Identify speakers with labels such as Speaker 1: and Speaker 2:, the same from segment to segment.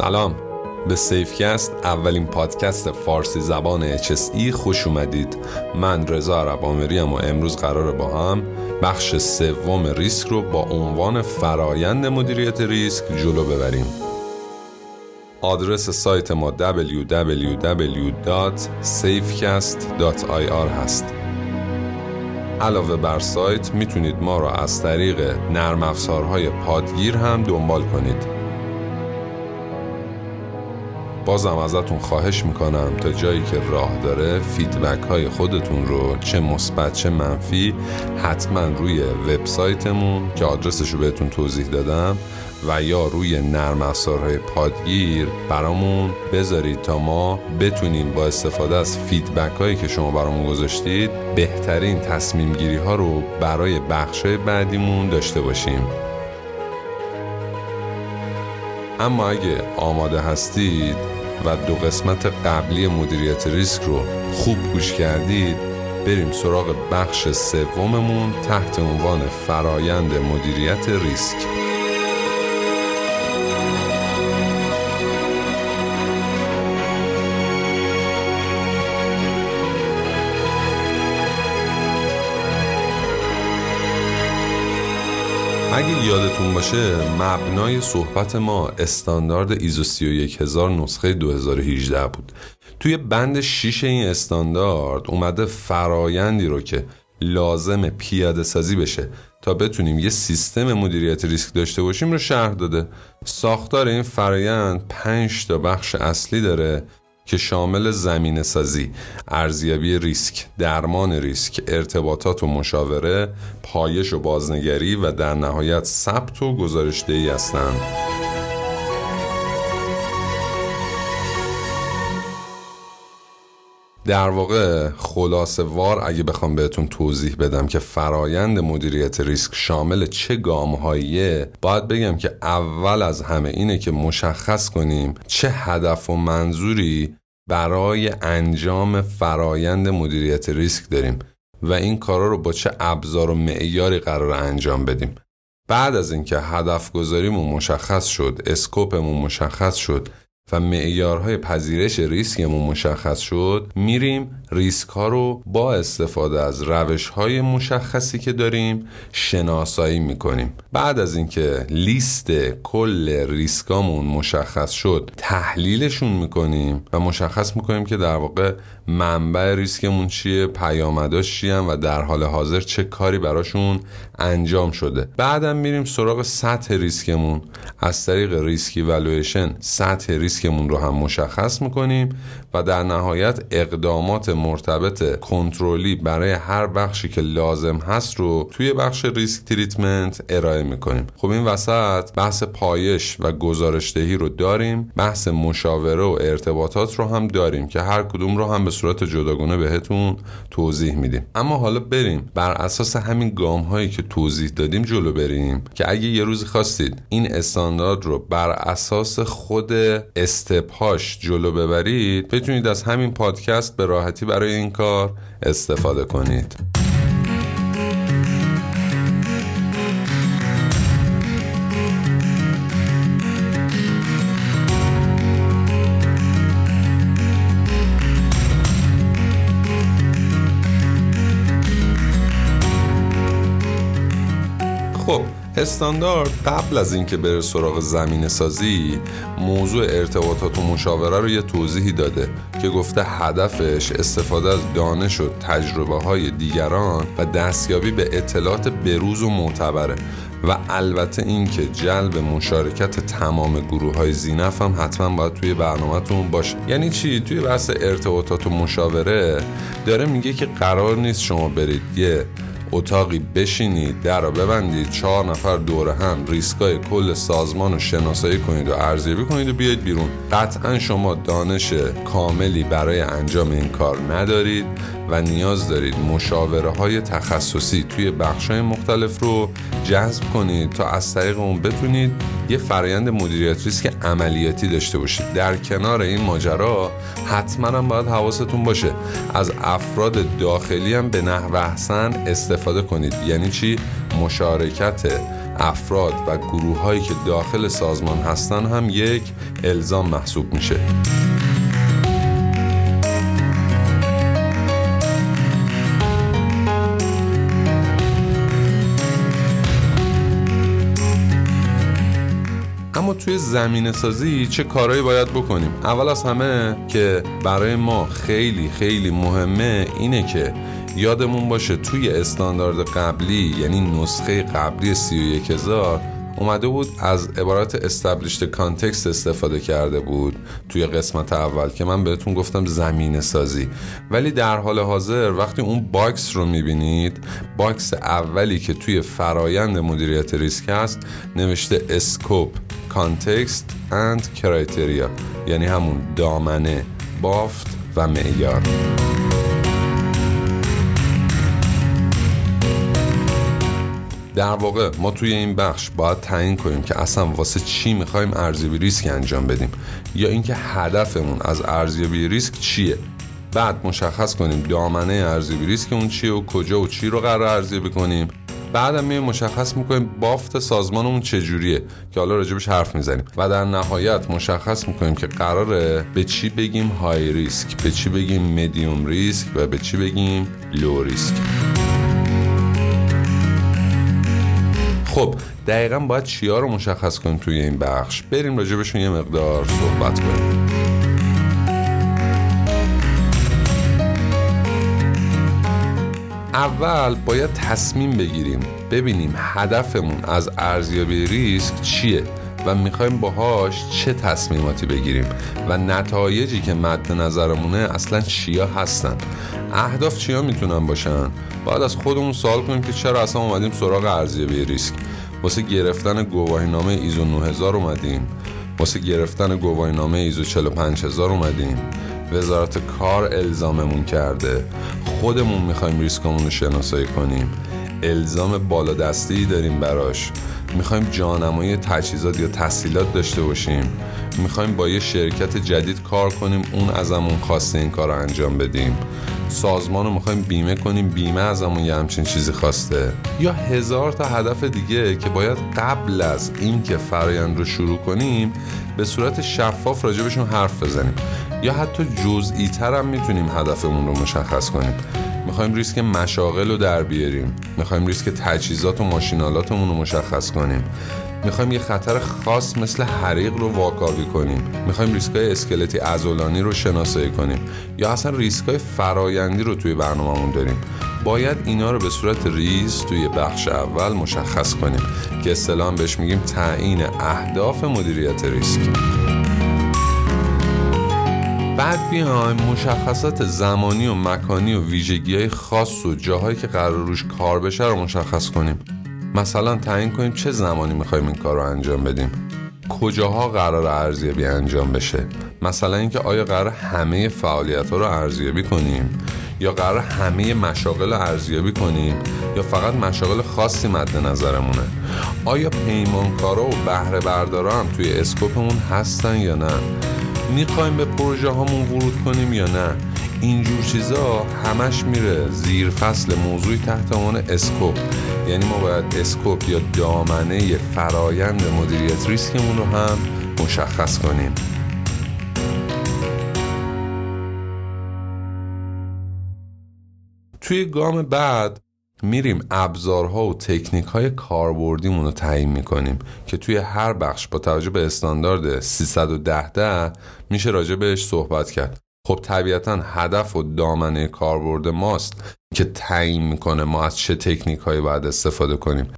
Speaker 1: سلام. به سیفکست اولین پادکست فارسی زبان HSE خوش اومدید. من رضا عرب و امروز قرار با هم بخش سوم ریسک رو با عنوان فرایند مدیریت ریسک جلو ببریم. آدرس سایت ما www.safecast.ir هست. علاوه بر سایت می‌تونید ما را از طریق نرم افزارهای پادگیر هم دنبال کنید. بازم ازتون خواهش می‌کنم تا جایی که راه داره feedback های خودتون رو چه مثبت چه منفی حتما روی وبسایتمون که آدرسش رو بهتون توضیح دادم و یا روی نرم افزارهای پادگیر برامون بذارید تا ما بتونیم با استفاده از feedback هایی که شما برامون گذاشتید بهترین تصمیم گیری ها رو برای بخش بعدیمون داشته باشیم. اما اگه آماده هستید و دو قسمت قبلی مدیریت ریسک رو خوب گوش کردید بریم سراغ بخش سوممون تحت عنوان فرایند مدیریت ریسک. اگه یادتون باشه مبنای صحبت ما استاندارد ایزو 31000 نسخه 2018 بود. توی بند 6 این استاندارد اومده فرایندی رو که لازم پیاده سازی بشه تا بتونیم یه سیستم مدیریت ریسک داشته باشیم رو شرح داده. ساختار این فرایند 5 تا بخش اصلی داره. که شامل زمین سازی، ارزیابی ریسک، درمان ریسک، ارتباطات و مشاوره، پایش و بازنگری و در نهایت ثبت و گزارشدهی هستند. در واقع خلاصه وار اگه بخوام بهتون توضیح بدم که فرایند مدیریت ریسک شامل چه گامهاییه باید بگم که اول از همه اینه که مشخص کنیم چه هدف و منظوری برای انجام فرایند مدیریت ریسک داریم و این کارا رو با چه ابزار و معیاری قرار انجام بدیم. بعد از اینکه هدف گذاریمون مشخص شد اسکوپمون مشخص شد و معیارهای پذیرش ریسکمون مشخص شد میریم ریسک ها رو با استفاده از روش های مشخصی که داریم شناسایی می‌کنیم. بعد از اینکه لیست کل ریسکامون مشخص شد تحلیلشون می‌کنیم و مشخص می‌کنیم که در واقع منبع ریسکمون چیه پیامداش چیه و در حال حاضر چه کاری براشون انجام شده. بعدم میریم سراغ سطح ریسکمون. از طریق risk evaluation سطح ریسکمون رو هم مشخص می‌کنیم و در نهایت اقدامات مرتبط کنترلی برای هر بخشی که لازم هست رو توی بخش risk treatment ارائه می‌کنیم. خب این وسط بحث پایش و گزارشدهی رو داریم بحث مشاوره و ارتباطات رو هم داریم که هر کدوم رو هم به صورت جداگانه بهتون توضیح میدیم. اما حالا بریم بر اساس همین گام هایی که توضیح دادیم جلو بریم که اگه یه روزی خواستید این استاندارد رو بر اساس خود استپهاش جلو ببرید بتونید از همین پادکست به راحتی برای این کار استفاده کنید. استاندارد قبل از اینکه بره سراغ زمین سازی موضوع ارتباطات و مشاوره رو یه توضیحی داده که گفته هدفش استفاده از دانش و تجربه های دیگران و دستیابی به اطلاعات بروز و معتبره. و البته اینکه جلب مشارکت تمام گروه های زینف هم حتما باید توی برنامهتون باشه. یعنی چی؟ توی بحث ارتباطات و مشاوره داره میگه که قرار نیست شما برید یه اتاقی بشینید در رو ببندید چهار نفر دور هم ریسکای کل سازمان رو شناسایی کنید و ارزیابی کنید و بیاید بیرون. قطعا شما دانش کاملی برای انجام این کار ندارید. و نیاز دارید مشاوره های تخصصی توی بخش های مختلف رو جذب کنید تا از طریق اون بتونید یه فرایند مدیریت ریسک عملیاتی داشته باشید. در کنار این ماجرا حتما هم باید حواستون باشه. از افراد داخلی هم به نحو احسن استفاده کنید. یعنی چی؟ مشارکت افراد و گروه هایی که داخل سازمان هستن هم یک الزام محسوب میشه. توی زمین سازی چه کارهایی باید بکنیم. اول از همه که برای ما خیلی خیلی مهمه اینه که یادمون باشه توی استاندارد قبلی یعنی نسخه قبلی 31000 اومده بود از عبارت established context استفاده کرده بود توی قسمت اول که من بهتون گفتم زمینه سازی. ولی در حال حاضر وقتی اون box رو می‌بینید box اولی که توی فرایند مدیریت ریسک هست نوشته scope context and criteria یعنی همون دامنه بافت و معیار. در واقع ما توی این بخش باید تعیین کنیم که اصلا واسه چی می‌خوایم ارزیابی ریسک انجام بدیم یا اینکه هدفمون از ارزیابی ریسک چیه. بعد مشخص کنیم دامنه ارزیابی ریسک اون چیه و کجا و چی رو قرار ارزیابی کنیم. بعدم می مشخص می‌کنیم بافت سازمانمون چجوریه که حالا راجبش حرف می‌زنیم. و در نهایت مشخص می‌کنیم که قراره به چی بگیم های ریسک به چی بگیم مدیوم ریسک و به چی بگیم لو ریسک خب دقیقا باید چیا رو مشخص کنیم توی این بخش؟ بریم راجبشون یه مقدار صحبت کنیم. اول باید تصمیم بگیریم. ببینیم هدفمون از ارزیابی ریسک چیه و می‌خوایم باهاش چه تصمیماتی بگیریم و نتایجی که مد نظرمونه اصلا چیا هستن. اهداف چیا می‌تونن باشن؟ باید از خودمون سوال کنیم که چرا اصلا اومدیم سراغ ارزیابی ریسک. واسه گرفتن گواهی نامه ایزو 9000 اومدیم. واسه گرفتن گواهی نامه ایزو 45000 اومدیم. وزارت کار الزاممون کرده. خودمون می‌خوایم ریسکمون رو شناسایی کنیم. الزام بالادستی داریم براش. می‌خوایم جانمایی تجهیزات یا تحصیلات داشته باشیم. می‌خوایم با یه شرکت جدید کار کنیم اون ازمون خواسته این کار رو انجام بدیم. سازمان رو می‌خوایم بیمه کنیم بیمه ازمون یه همچین چیزی خواسته. یا هزار تا هدف دیگه که باید قبل از اینکه فرایند رو شروع کنیم به صورت شفاف راجبشون حرف بزنیم. یا حتی جزئی تر هم می‌تونیم هدفمون رو مشخص کنیم. می‌خوایم ریسک مشاغل رو در بیاریم. می‌خوایم ریسک تجهیزات و ماشینالاتمون رو مشخص کنیم. می‌خوایم یه خطر خاص مثل حریق رو واکاوی کنیم. می‌خوایم ریسکای اسکلتی ازولانی رو شناسایی کنیم. یا اصلا ریسکای فرایندی رو توی برنامهمون داریم. باید اینا رو به صورت ریز توی بخش اول مشخص کنیم. که اصطلاحا بهش میگیم تعیین اهداف مدیریت ریسک. بعد بیایم مشخصات زمانی و مکانی و ویژگی های خاص و جاهایی که قرار روش کار بشه رو مشخص کنیم. مثلا تعیین کنیم چه زمانی می‌خوایم این کار رو انجام بدیم. کجاها قرار ارزیابی انجام بشه؟ مثلا اینکه آیا قراره همه فعالیت ها رو ارزیابی کنیم؟ یا قراره همه مشاغل رو ارزیابی کنیم؟ یا فقط مشاغل خاصی مد نظرمونه؟ آیا پیمانکارا و بهره بردارا هم توی scope مون هستن یا نه؟ می‌خوایم به پروژه هامون ورود کنیم یا نه؟ اینجور چیزا همش میره زیر فصل موضوعی تحت عنوان scope. یعنی ما باید scope یا دامنه فرایند مدیریت ریسکمون رو هم مشخص کنیم. توی گام بعد میریم ابزارها و تکنیک های کاربردیمون رو تعیین می‌کنیم که توی هر بخش با توجه به استاندارد 310 میشه راجع بهش صحبت کرد. خب طبیعتا هدف و دامنه کاربرد ماست که تعیین می‌کنه ما از چه تکنیک هایی باید استفاده کنیم.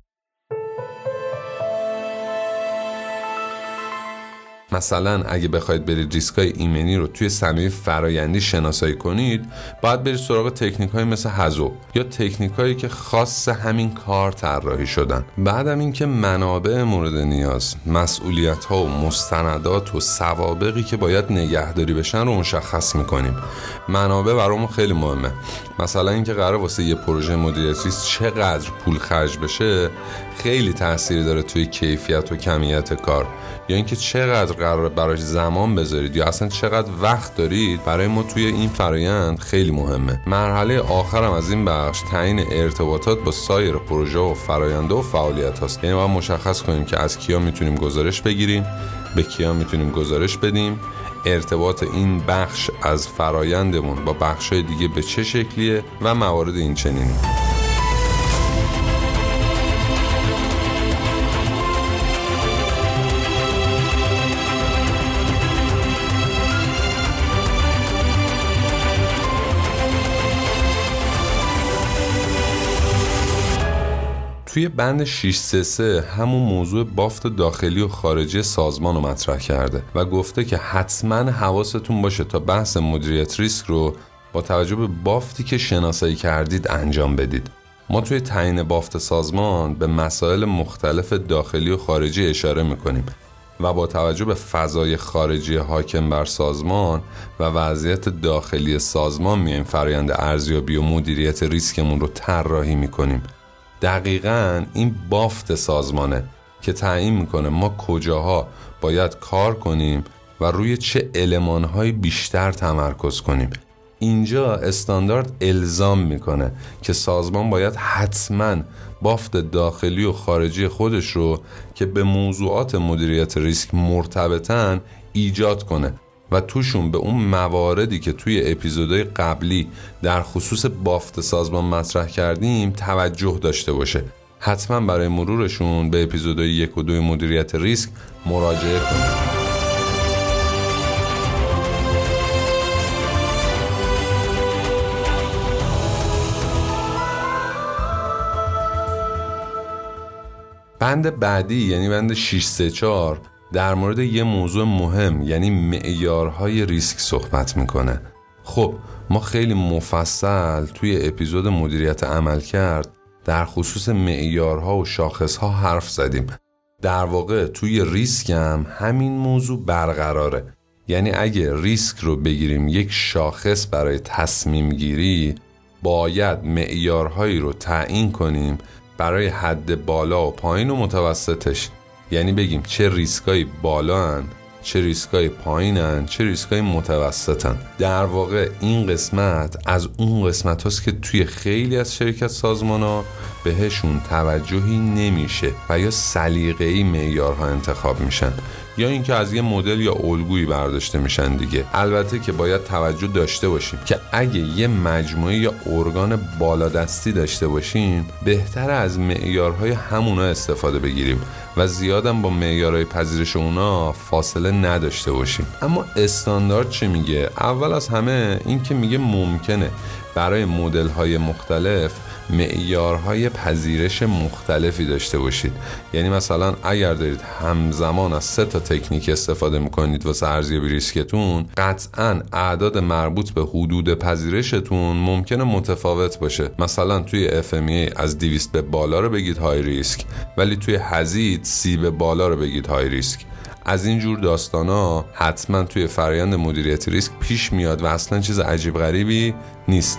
Speaker 1: مثلا اگه بخواید برید ریسک های ایمنی رو توی صنایع فرایندی شناسایی کنید باید برید سراغ تکنیک های مثل هزو یا تکنیک هایی که خاص همین کار طراحی شدن. بعدم اینکه منابع مورد نیاز مسئولیت ها و مستندات و سوابقی که باید نگهداری بشن رو مشخص می‌کنیم. منابع برامون خیلی مهمه. مثلا اینکه قرار واسه یه پروژه مدیریت ریسک چقدر پول خرج بشه خیلی تاثیر داره توی کیفیت و کمیت کار. یا اینکه چقدر قرار براش زمان بذارید یا اصلا چقدر وقت دارید برای ما توی این فرایند خیلی مهمه. مرحله آخرم از این بخش تعیین ارتباطات با سایر پروژه و فراینده و فعالیت هاست. یعنی باید مشخص کنیم که از کیا می‌تونیم گزارش بگیریم. به کیا می‌تونیم گزارش بدیم. ارتباط این بخش از فرایندمون با بخش دیگه به چه شکلیه و موارد این چنینی توی بند 633 همون موضوع بافت داخلی و خارجی سازمان رو مطرح کرده و گفته که حتما حواستون باشه تا بحث مدیریت ریسک رو با توجه به بافتی که شناسایی کردید انجام بدید. ما توی تعیین بافت سازمان به مسائل مختلف داخلی و خارجی اشاره می‌کنیم و با توجه به فضای خارجی حاکم بر سازمان و وضعیت داخلی سازمان میایم فرایند ارزیابی و مدیریت ریسکمون رو طراحی می‌کنیم. دقیقا این بافت سازمانه که تعیین می‌کنه ما کجاها باید کار کنیم و روی چه المانهای بیشتر تمرکز کنیم. اینجا استاندارد الزام می‌کنه که سازمان باید حتما بافت داخلی و خارجی خودش رو که به موضوعات مدیریت ریسک مرتبطن ایجاد کنه. و توشون به اون مواردی که توی اپیزودهای قبلی در خصوص بافت سازمان مطرح کردیم توجه داشته باشه. حتما برای مرورشون به اپیزودهای یک و دوی مدیریت ریسک مراجعه کنید. بند بعدی یعنی بند 634 در مورد یه موضوع مهم یعنی معیارهای ریسک صحبت می‌کنه. خب ما خیلی مفصل توی اپیزود مدیریت عمل کرد در خصوص معیارها و شاخصها حرف زدیم. در واقع توی ریسک هم همین موضوع برقراره. یعنی اگه ریسک رو بگیریم یک شاخص برای تصمیم گیری باید معیارهایی رو تعیین کنیم برای حد بالا و پایین و متوسطش. یعنی بگیم چه ریسکایی بالا چه ریسکای پایینن چه ریسکای متوسطن در واقع این قسمت از اون قسمت هاست که توی خیلی از شرکت سازمان ها بهشون توجهی نمیشه و یا سلیقه‌ای معیارها انتخاب میشن. یا اینکه از یه مدل یا الگویی برداشته میشن دیگه. البته که باید توجه داشته باشیم که اگه یه مجموعه یا ارگان بالادستی داشته باشیم بهتر از معیارهای همونا استفاده بگیریم و زیادم با معیارهای پذیرش اونا فاصله نداشته باشیم. اما استاندارد چه میگه؟ اول از همه این که میگه ممکنه برای مدل های مختلف معیارهای پذیرش مختلفی داشته باشید. یعنی مثلا اگر دارید همزمان از سه تا تکنیک استفاده می‌کنید واسه ارزیابی ریسکتون قطعا اعداد مربوط به حدود پذیرشتون ممکنه متفاوت باشه. مثلا توی FMEA از 200 به بالا رو بگید های ریسک ولی توی هزید سی به بالا رو بگید های ریسک. از این جور داستانا حتما توی فرایند مدیریت ریسک پیش میاد و اصلا چیز عجیب غریبی نیست.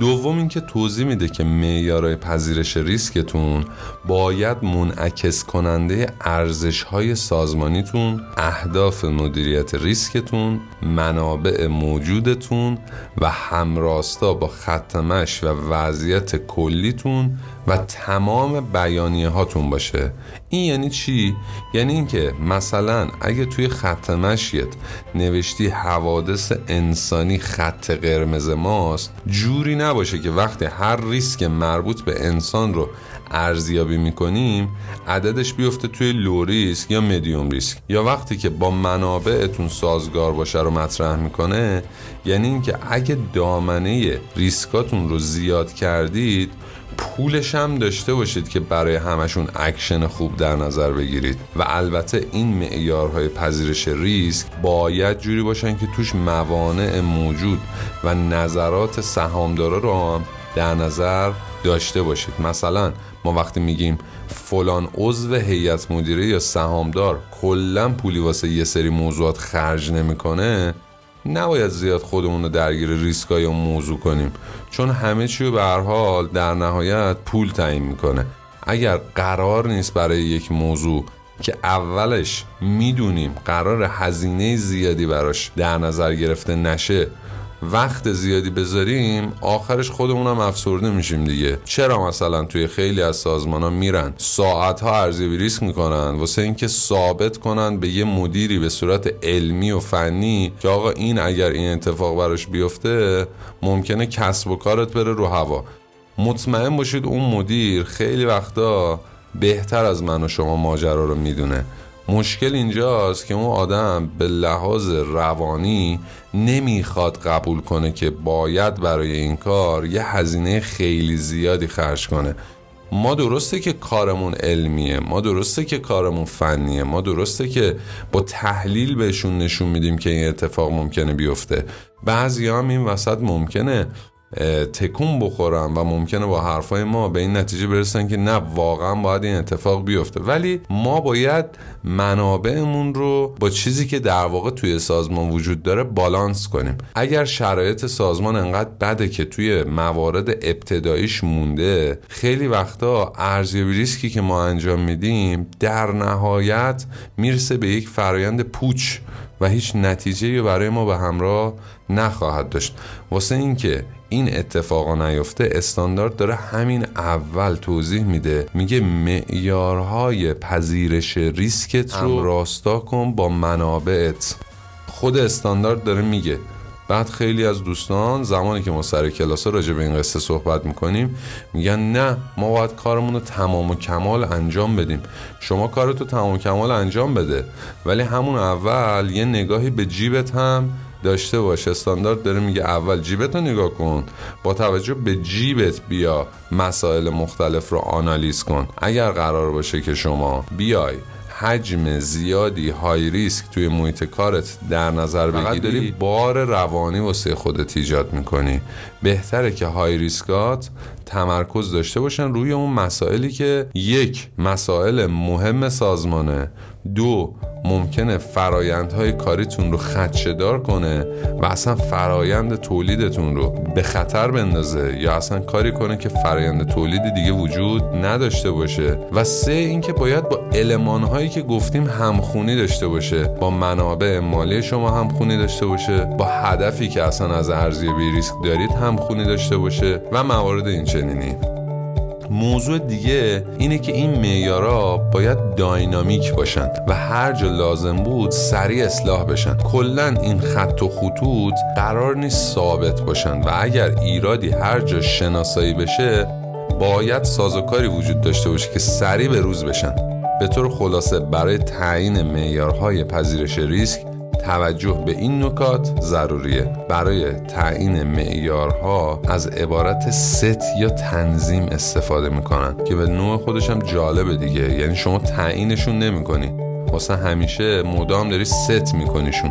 Speaker 1: دوم اینکه توضیح میده که معیارهای پذیرش ریسکتون باید منعکس کننده ارزش های سازمانیتون اهداف مدیریت ریسکتون منابع موجودتون و همراستا با ختمش و وضعیت کلیتون و تمام بیانیه هاتون باشه این یعنی چی؟ یعنی اینکه مثلا اگه توی خط مشیت نوشتی حوادث انسانی خط قرمز ماست جوری نباشه که وقتی هر ریسک مربوط به انسان رو ارزیابی می‌کنیم عددش بیفته توی لو ریسک یا مدیوم ریسک یا وقتی که با منابعتون سازگار باشه رو مطرح می‌کنه یعنی اینکه اگه دامنه ریسکاتون رو زیاد کردید پولش هم داشته باشید که برای همشون اکشن خوب در نظر بگیرید. و البته این معیارهای پذیرش ریسک باید جوری باشن که توش موانع موجود و نظرات سهامدارا رو هم در نظر داشته باشید. مثلا ما وقتی میگیم فلان عضو هیئت مدیره یا سهامدار کلا پولی واسه یه سری موضوعات خرج نمی‌کنه نباید زیاد خودمون رو درگیر ریسکای اون موضوع کنیم. چون همه چی به هر حال در نهایت پول تعیین می‌کنه. اگر قرار نیست برای یک موضوع که اولش می‌دونیم قرار هزینه زیادی براش در نظر گرفته نشه وقت زیادی بذاریم آخرش خودمون هم افسرده میشیم دیگه. چرا مثلا توی خیلی از سازمان ها میرن؟ ساعت ها ارزیابی ریسک می‌کنن. واسه اینکه ثابت کنن به یه مدیری به صورت علمی و فنی که آقا این اگر این اتفاق براش بیفته ممکنه کسب و کارت بره رو هوا. مطمئن باشید اون مدیر خیلی وقتا بهتر از من و شما ماجرا رو می‌دونه. مشکل اینجاست که اون آدم به لحاظ روانی نمی‌خواد قبول کنه که باید برای این کار یه هزینه خیلی زیادی خرج کنه. ما درسته که کارمون علمیه ما درسته که کارمون فنیه ما درسته که با تحلیل بهشون نشون میدیم که این اتفاق ممکنه بیفته. بعضی هم این وسط ممکنه تکون بخورم و ممکنه با حرفای ما به این نتیجه برسن که نه واقعا باید این اتفاق بیفته. ولی ما باید منابعمون رو با چیزی که در واقع توی سازمان وجود داره بالانس کنیم. اگر شرایط سازمان انقدر بده که توی موارد ابتداییش مونده خیلی وقتا ارزیابی ریسکی که ما انجام میدیم در نهایت می‌رسه به یک فرایند پوچ و هیچ نتیجه برای ما به همراه نخواهد داشت. واسه اینکه این اتفاقا نیفته استاندارد داره همین اول توضیح میده. میگه معیارهای پذیرش ریسکت رو راستا کن با منابعت. خود استاندارد داره میگه. بعد خیلی از دوستان زمانی که ما سر کلاس راجع به این قصه صحبت می‌کنیم میگن نه ما باید کارمون رو تمام و کمال انجام بدیم. شما کارتو تمام و کمال انجام بده. ولی همون اول یه نگاهی به جیبت هم داشته باش استاندارد داره میگه اول جیبت رو نگاه کن با توجه به جیبت بیا مسائل مختلف رو آنالیز کن. اگر قرار باشه که شما بیای حجم زیادی های ریسک توی محیط کارت در نظر بگیری داری بار روانی واسه خودت ایجاد می‌کنی. بهتره که های ریسکات تمرکز داشته باشن روی اون مسائلی که یک مسائل مهم سازمانه. دو ممکنه فرایندهای کاریتون رو خدشدار کنه و اصلا فرایند تولیدتون رو به خطر بندازه یا اصلا کاری کنه که فرایند تولید دیگه وجود نداشته باشه. و سه اینکه باید با المانهایی که گفتیم همخونی داشته باشه. با منابع مالی شما همخونی داشته باشه. با هدفی که اصلا از ارزیابی ریسک دارید همخونی داشته باشه و موارد این چنینی. موضوع دیگه اینه که این معیارا باید داینامیک باشن و هر جا لازم بود سریع اصلاح بشن. کلا این خط و خطوط قرار نیست ثابت باشن و اگر ایرادی هر جا شناسایی بشه باید سازوکاری وجود داشته باشه که سریع به روز بشن. به طور خلاصه برای تعیین معیارهای پذیرش ریسک توجه به این نکات ضروریه. برای تعیین معیارها از عبارت ست یا تنظیم استفاده می‌کنن که به نوع خودش هم جالبه دیگه. یعنی شما تعیینشون نمی‌کنی. واسه همیشه مدام داری ست میکنیشون.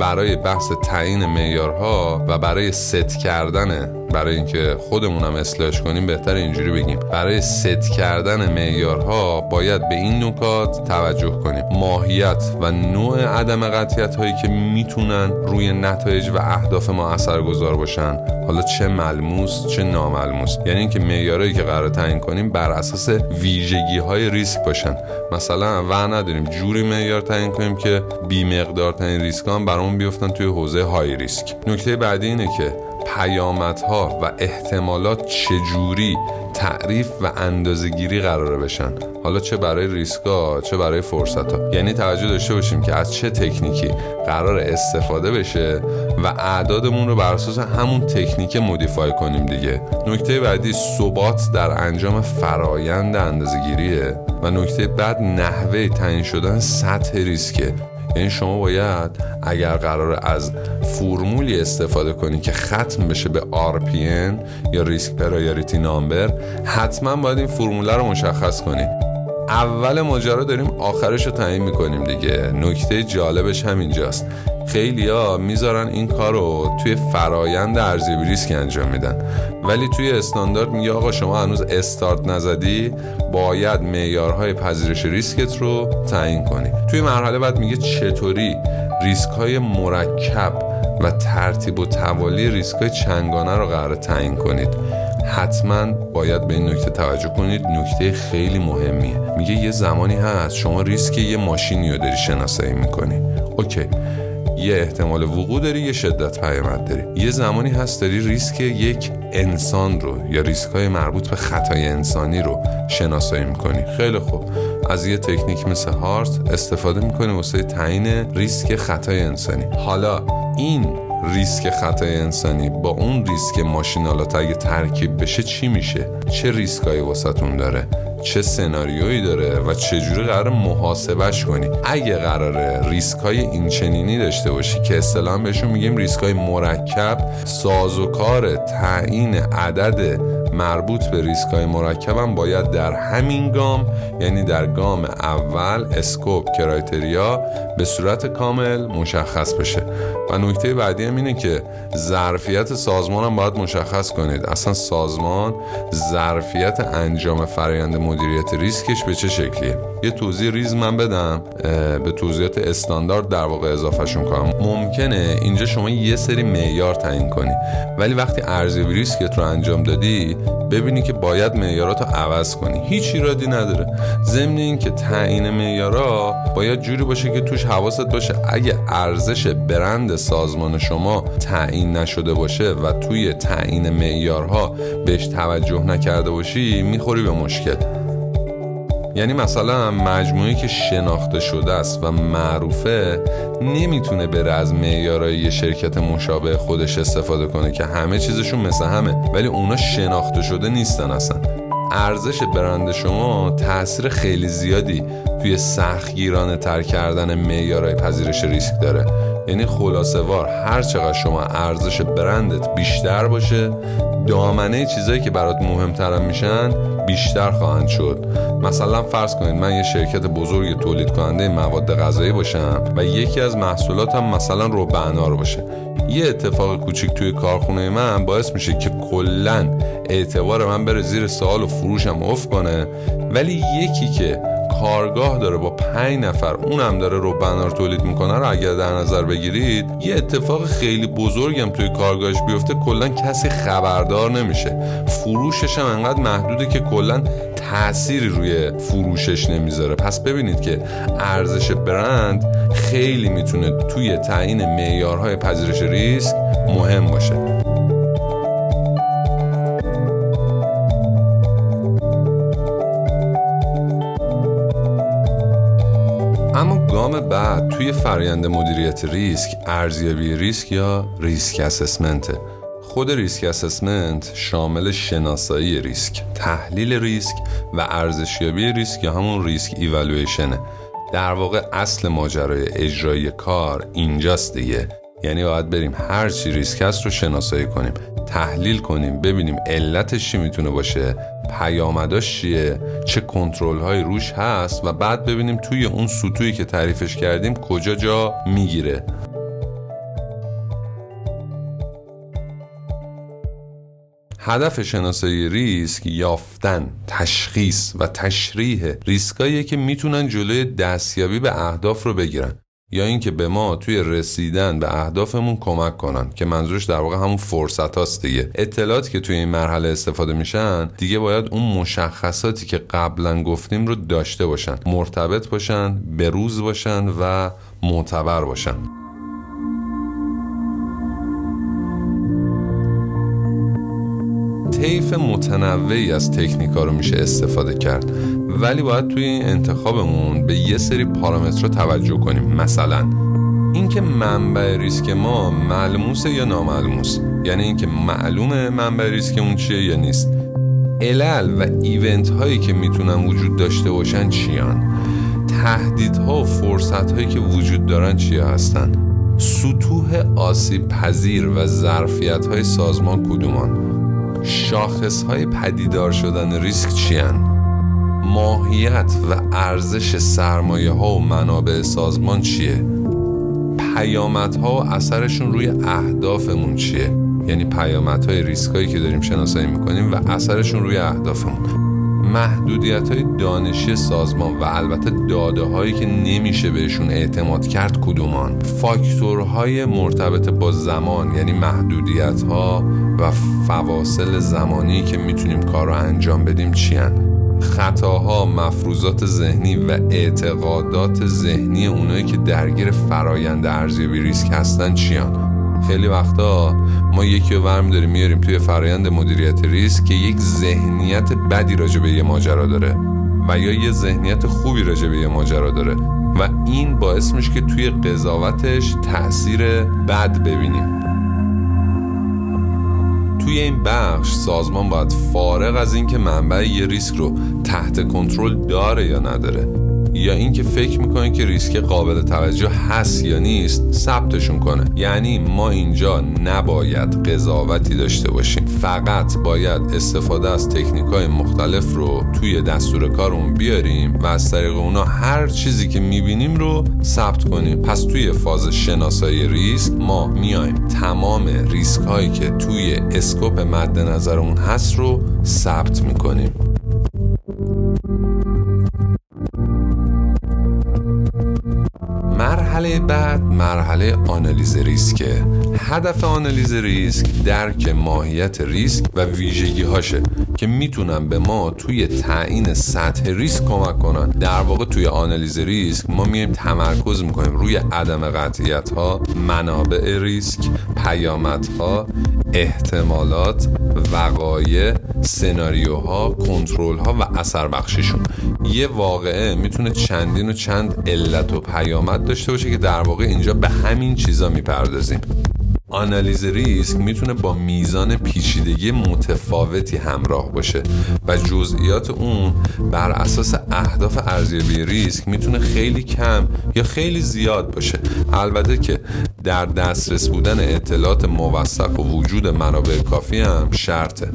Speaker 1: برای بحث تعیین معیارها و برای ست کردن برای اینکه خودمون هم اصلاحش کنیم بهتر اینجوری بگیم. برای ست کردن معیارها باید به این نکات توجه کنیم. ماهیت و نوع عدم قطعیت هایی که می‌تونن روی نتایج و اهداف ما اثرگذار باشن. حالا چه ملموس چه ناملموس. یعنی اینکه معیارهایی که قرار تعیین کنیم بر اساس ویژگی های ریسک باشن. مثلا و نداریم. جوری معیار تعیین کنیم که بی مقدار ترین ریسک هم برامون بیفتن توی حوزه های ریسک. نکته بعدی اینه که پیامدها و احتمالات چجوری تعریف و اندازهگیری قراره بشن؟ حالا چه برای ریسکا چه برای فرصت ها یعنی توجه داشته باشیم که از چه تکنیکی قرار استفاده بشه و اعدادمون رو بر اساس همون تکنیک مودیفای کنیم دیگه. نکته بعدی ثبات در انجام فرایند اندازهگیریه و نکته بعد نحوه تعیین شدن سطح ریسکه. یعنی شما باید اگر قرار از فرمولی استفاده کنی که ختم بشه به RPN یا ریسک پرایوریتی نامبر حتما باید این فرموله رو مشخص کنی. اول ماجرا داریم آخرش رو تعیین می‌کنیم دیگه. نکته جالبش همینجاست. ها می‌ذارن این کار رو توی فرایند ارزیابی ریسک انجام میدن. ولی توی استاندارد میگه آقا شما هنوز استارت نزدی باید معیارهای پذیرش ریسکت رو تعیین کنی. توی مرحله بعد میگه چطوری ریسک های مرکب و ترتیب و توالی ریسک های چنگانه رو قرار تعیین کنید. حتما باید به این نکته توجه کنید. نکته خیلی مهمیه. میگه یه زمانی هست شما ریسک یه ماشینی رو داری شناسایی می‌کنی. اوکی. یه احتمال وقوع داری یه شدت پیامد داری. یه زمانی هست داری ریسک یک انسان رو یا ریسک های مربوط به خطای انسانی رو شناسایی می‌کنی. خیلی خوب. از یه تکنیک مثل هارت استفاده می‌کنی واسه تعیین ریسک خطای انسانی. حالا این ریسک خطای انسانی. با اون ریسک ماشین آلات اگه ترکیب بشه چی میشه؟ چه ریسکایی واسهتون داره؟ چه سناریویی داره؟ و چجوری قراره محاسبش کنی؟ اگه قراره ریسک های این چنینی داشته باشی که اصطلاحا بهشون میگیم ریسک های مرکب سازوکار تعیین عدد مربوط به ریسک های مرکبم باید در همین گام یعنی در گام اول scope criteria به صورت کامل مشخص بشه. و نکته بعدی هم اینه که ظرفیت سازمان هم باید مشخص کنید. اصلا سازمان ظرفیت انجام فرایند مدیریت ریسکش به چه شکلیه؟ یه توضیح ریز من بدم به توضیحات استاندارد در واقع اضافه‌شون کنم. ممکنه اینجا شما یه سری معیار تعیین کنی ولی وقتی ارزیابی ریسکت رو انجام دادی ببینی که باید معیارات رو عوض کنی. هیچ ایرادی نداره. ضمن اینکه تعیین معیارا باید جوری باشه که توش حواست باشه اگه ارزش برند سازمان شما تعیین نشده باشه و توی تعیین معیارها بهش توجه نکرده باشی می‌خوری به مشکل. یعنی مثلا مجموعی که شناخته شده است و معروفه نمی‌تونه بره از معیارهای یه شرکت مشابه خودش استفاده کنه که همه چیزشون مثل همه ولی اونا شناخته شده نیستن اصلا. ارزش برند شما تاثیر خیلی زیادی توی سختگیرانه تر کردن معیارهای پذیرش ریسک داره. یعنی خلاصه وار هر چقدر شما ارزش برندت بیشتر باشه دامنه چیزایی که برات مهمترم میشن بیشتر خواهند شد. مثلا فرض کنید من یه شرکت بزرگ تولید کننده مواد غذایی باشم و یکی از محصولاتم مثلا رب انار باشه. یه اتفاق کوچیک توی کارخونه من باعث میشه که کلا اعتبار من بره زیر سوال و فروشم افت کنه. ولی یکی که کارگاه داره با پنج نفر اونم داره رو بنار تولید می‌کنه رو اگر در نظر بگیرید یه اتفاق خیلی بزرگم توی کارگاهش بیفته کلا کسی خبردار نمیشه. فروشش هم انقدر محدوده که کلا تأثیری روی فروشش نمی‌ذاره. پس ببینید که ارزش برند خیلی می‌تونه توی تعیین معیارهای پذیرش ریسک مهم باشه. گام بعد توی فرایند مدیریت ریسک ارزیابی ریسک یا risk assessment. خود risk assessment شامل شناسایی ریسک تحلیل ریسک و ارزشیابی ریسک یا همون risk evaluation ه. در واقع اصل ماجرای اجرایی کار اینجاست دیگه. یعنی باید بریم هر چی ریسک هست رو شناسایی کنیم تحلیل کنیم ببینیم علتش چی می‌تونه باشه پیامداش چیه چه کنترل های روش هست و بعد ببینیم توی اون سطوحی که تعریفش کردیم کجا جا می‌گیره. هدف شناسایی ریسک یافتن، تشخیص و تشریح ریسکایی که می‌تونن جلوی دستیابی به اهداف رو بگیرن. یا اینکه به ما توی رسیدن به اهدافمون کمک کنن که منظورش در واقع همون فرصت هاست دیگه. اطلاعاتی که توی این مرحله استفاده میشن دیگه باید اون مشخصاتی که قبلا گفتیم رو داشته باشن. مرتبط باشن بروز باشن و معتبر باشن. طیف متنوعی از تکنیکا رو میشه استفاده کرد. ولی باید توی این انتخابمون به یه سری پارامترها توجه کنیم. مثلا اینکه منبع ریسک ما ملموسه یا ناملموس؟ یعنی اینکه معلومه منبع ریسکمون چیه یا نیست. علل و ایونت هایی که می‌تونن وجود داشته باشن چیان؟ تهدیدها و فرصت هایی که وجود دارن چیا هستن؟ سطوح آسیب پذیر و ظرفیت های سازمان کدومان؟ شاخص های پدیدار شدن ریسک چیان ماهیت و ارزش سرمایه ها و منابع سازمان چیه؟ پیامدها و اثرشون روی اهدافمون چیه؟ یعنی پیامدهای ریسک هایی که داریم شناسایی می‌کنیم و اثرشون روی اهدافمون. محدودیت های دانشی سازمان و البته داده هایی که نمیشه بهشون اعتماد کرد کدومان؟ فاکتورهای مرتبط با زمان یعنی محدودیت ها و فواصل زمانی که می‌تونیم کار رو انجام بدیم چیان خطاها مفروضات ذهنی و اعتقادات ذهنی اونایی که درگیر فرایند ارزیابی ریسک هستن چیان خیلی وقتا ما یکی رو ورم داریم میاریم توی فرایند مدیریت ریسک که یک ذهنیت بدی راجع به یه ماجرا داره و یا یه ذهنیت خوبی راجع به یه ماجرا داره و این باعث میشه که توی قضاوتش تاثیر بد ببینیم. توی این بخش سازمان باید فارغ از اینکه منبع یه ریسک رو تحت کنترل داره یا نداره. یا اینکه فکر می‌کنه که ریسک قابل توجه هست یا نیست ثبتشون کنه. یعنی ما اینجا نباید قضاوتی داشته باشیم. فقط باید استفاده از تکنیک های مختلف رو توی دستور کارمون بیاریم و از طریق اونا هر چیزی که می‌بینیم رو ثبت کنیم. پس توی فاز شناسایی ریسک ما میایم تمام ریسک هایی که توی scope مد نظرمون هست رو ثبت می‌کنیم. مرحله بعد مرحله آنالیز ریسکه هدف آنالیز ریسک درک ماهیت ریسک و ویژگی هاشه که می‌تونن به ما توی تعیین سطح ریسک کمک کنن. در واقع توی آنالیز ریسک ما میایم تمرکز می‌کنیم روی عدم قطعیت ها منابع ریسک پیامدها احتمالات وقایع سناریوها کنترل ها و اثر بخشیشون. یه واقعه می‌تونه چندین و چند علت و پیامد داشته باشه که در واقع اینجا به همین چیزا می‌پردازیم. آنالیز ریسک می‌تونه با میزان پیچیدگی متفاوتی همراه باشه و جزئیات اون بر اساس اهداف ارزیابی ریسک می‌تونه خیلی کم یا خیلی زیاد باشه. البته که در دسترس بودن اطلاعات موثق و وجود منابع کافی هم شرطه.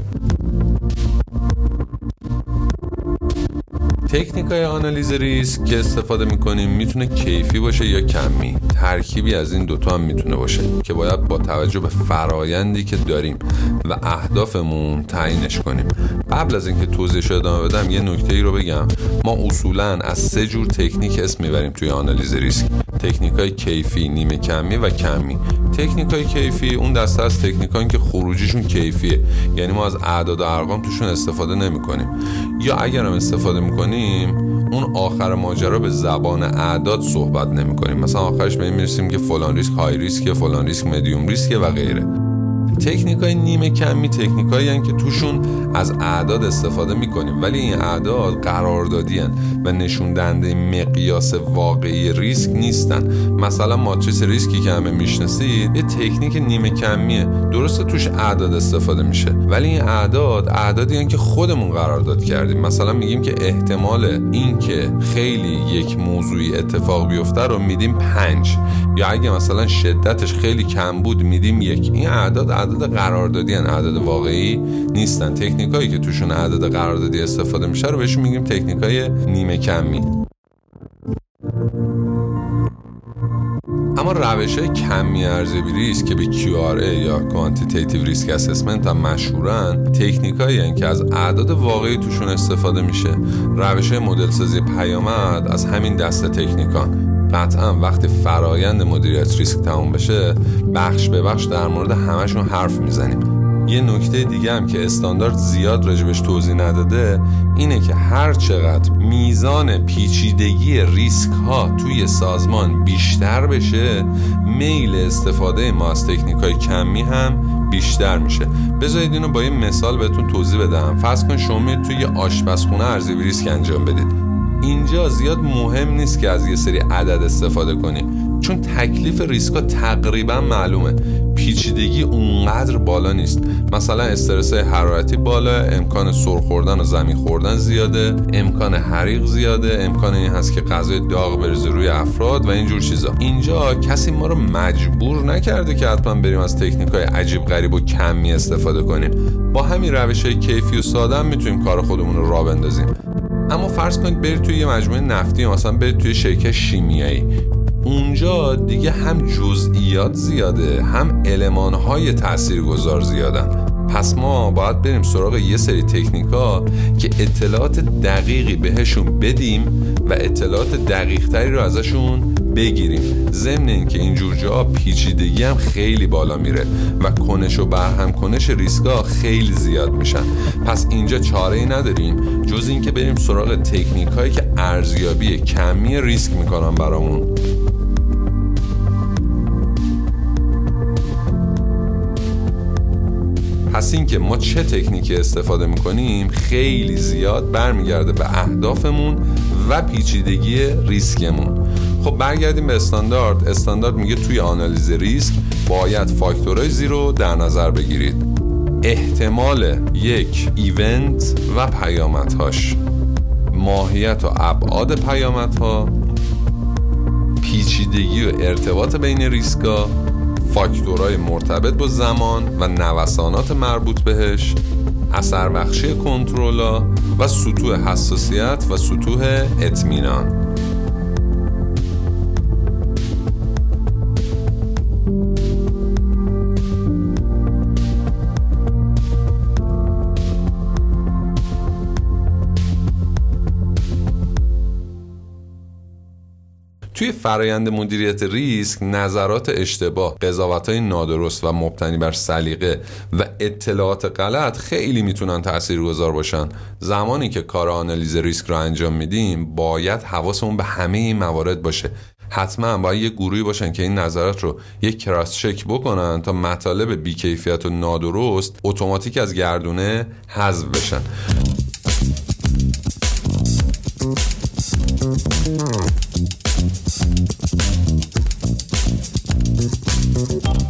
Speaker 1: تکنیک های آنالیز ریسک که استفاده می‌کنیم می‌تونه کیفی باشه یا کمی. ترکیبی از این دوتا هم می‌تونه باشه که باید با توجه به فرایندی که داریم و اهدافمون تعیینش کنیم. قبل از اینکه توضیحش ادامه بدم یه نکته ای رو بگم. ما اصولا از سه جور تکنیک اسم می‌بریم توی آنالیز ریسک. تکنیک های کیفی نیمه کمی و کمی. تکنیک های کیفی اون دسته از تکنیک که خروجیشون کیفیه. یعنی ما از اعداد و ارقام توشون استفاده نمی کنیم یا اگر هم استفاده می‌کنیم اون آخر ماجرا به زبان اعداد صحبت نمی کنیم مثلا آخرش به این می‌رسیم که فلان ریسک high risk فلان ریسک medium risk و غیره. تکنیک های نیمه کمی تکنیک هایی که توشون از اعداد استفاده می‌کنیم. ولی این اعداد قراردادی و نشون دهنده مقیاس واقعی ریسک نیستن. مثلا ماتریس ریسکی که همه می‌شناسید یه تکنیک نیمه کمیه. درسته توش اعداد استفاده میشه. ولی این اعداد اعدادی که خودمون قرارداد کردیم. مثلا میگیم که احتمال اینکه خیلی یک موضوعی اتفاق بیفته رو میدیم پنج. یا اگه مثلا شدتش خیلی کم بود میدیم یک. این اعداد اعداد قراردادی هن اعداد واقعی نیستن. تکنیک هایی که توشون اعداد قراردادی استفاده میشه رو بهشون میگیم تکنیک های نیمه کمی. اما روش های کمی ارزیابی ریسک که به QRA یا Quantitative Risk Assessment هم مشهورن تکنیک هایی که از اعداد واقعی توشون استفاده میشه. روش های مدل سازی پیامد از همین دست تکنیکان. قطعا وقتی فرایند مدیریت ریسک تموم بشه بخش به بخش در مورد همشون حرف می‌زنیم. یه نکته دیگه هم که استاندارد زیاد راجبش توضیح نداده اینه که هر چقدر میزان پیچیدگی ریسک ها توی سازمان بیشتر بشه میل استفاده ما از تکنیک های کمی هم بیشتر میشه. بذارید اینو با یه مثال بهتون توضیح بدم. فرض کن شما توی آشپزخونه ارزیابی ریسک انجام بدید. اینجا زیاد مهم نیست که از یه سری عدد استفاده کنیم چون تکلیف ریسکا تقریبا معلومه. پیچیدگی اونقدر بالا نیست. مثلا استرس حرارتی بالا امکان سر خوردن و زمین خوردن زیاده امکان حریق زیاده امکان این هست که غذای داغ بریزه روی افراد و اینجور چیزا. اینجا کسی ما رو مجبور نکرده که حتما بریم از تکنیک های عجیب غریب و کمی استفاده کنیم. با همین روش های کیفی و ساده می‌تونیم کار خودمون رو را بندازیم. اما فرض کنید برید توی یه مجموعه نفتی مثلا برید توی شرکت شیمیایی. اونجا دیگه هم جزئیات زیاده هم المانهای تاثیرگذار زیادن. پس ما باید بریم سراغ یه سری تکنیکا که اطلاعات دقیقی بهشون بدیم و اطلاعات دقیق تری رو ازشون بگیریم. ضمن اینکه اینجور جا پیچیدگی هم خیلی بالا میره و کنش و برهم کنش ریسکا خیلی زیاد میشن. پس اینجا چاره ای نداریم جز اینکه بریم سراغ تکنیک هایی که ارزیابی کمی ریسک می‌کنن برامون. پس اینکه ما چه تکنیکی استفاده می‌کنیم خیلی زیاد برمیگرده به اهدافمون و پیچیدگی ریسکمون. خب برگردیم به استاندارد. استاندارد میگه توی آنالیز ریسک باید فاکتورهای زیرو در نظر بگیرید. احتمال یک event و پیامدهاش. ماهیت و ابعاد پیامدها. پیچیدگی و ارتباط بین ریسکا فاکتورهای مرتبط با زمان و نوسانات مربوط بهش. اثر بخشی کنترلا و سطوح حساسیت و سطوح اطمینان. توی فرایند مدیریت ریسک نظرات اشتباه قضاوت های نادرست و مبتنی بر سلیقه و اطلاعات غلط خیلی می‌تونن تاثیرگذار باشن. زمانی که کار آنالیز ریسک رو انجام میدیم باید حواسمون به همه این موارد باشه. حتما باید یه گروهی باشن که این نظرات رو یک کراس چک بکنن تا مطالب بیکیفیت و نادرست اتوماتیک از گردونه حذف بشن. Música